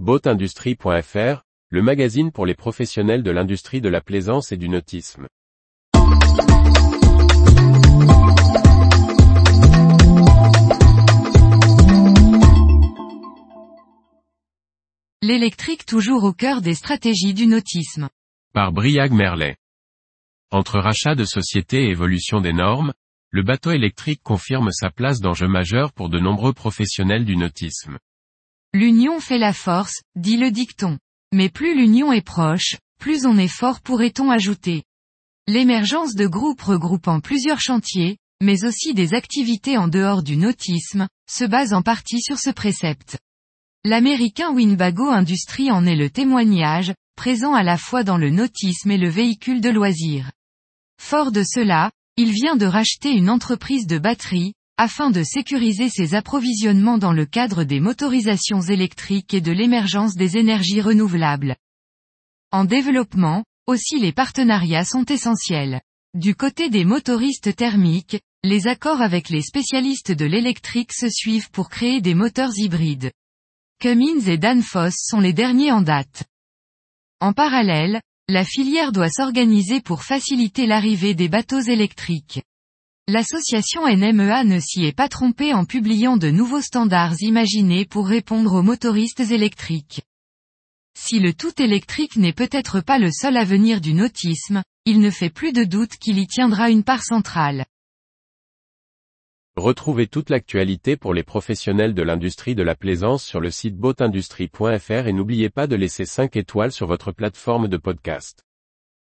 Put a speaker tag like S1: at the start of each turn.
S1: Boatindustrie.fr, le magazine pour les professionnels de l'industrie de la plaisance et du nautisme.
S2: L'électrique toujours au cœur des stratégies du nautisme.
S1: Par Briag Merlet. Entre rachat de sociétés et évolution des normes, le bateau électrique confirme sa place d'enjeu majeur pour de nombreux professionnels du nautisme.
S2: L'union fait la force, dit le dicton. Mais plus l'union est proche, plus on est fort pourrait-on ajouter. L'émergence de groupes regroupant plusieurs chantiers, mais aussi des activités en dehors du nautisme, se base en partie sur ce précepte. L'américain Winbago Industries en est le témoignage, présent à la fois dans le nautisme et le véhicule de loisirs. Fort de cela, il vient de racheter une entreprise de batterie, afin de sécuriser ses approvisionnements dans le cadre des motorisations électriques et de l'émergence des énergies renouvelables. En développement, aussi les partenariats sont essentiels. Du côté des motoristes thermiques, les accords avec les spécialistes de l'électrique se suivent pour créer des moteurs hybrides. Cummins et Danfoss sont les derniers en date. En parallèle, la filière doit s'organiser pour faciliter l'arrivée des bateaux électriques. L'association NMEA ne s'y est pas trompée en publiant de nouveaux standards imaginés pour répondre aux motoristes électriques. Si le tout électrique n'est peut-être pas le seul avenir du nautisme, il ne fait plus de doute qu'il y tiendra une part centrale.
S1: Retrouvez toute l'actualité pour les professionnels de l'industrie de la plaisance sur le site boatindustrie.fr et n'oubliez pas de laisser 5 étoiles sur votre plateforme de podcast.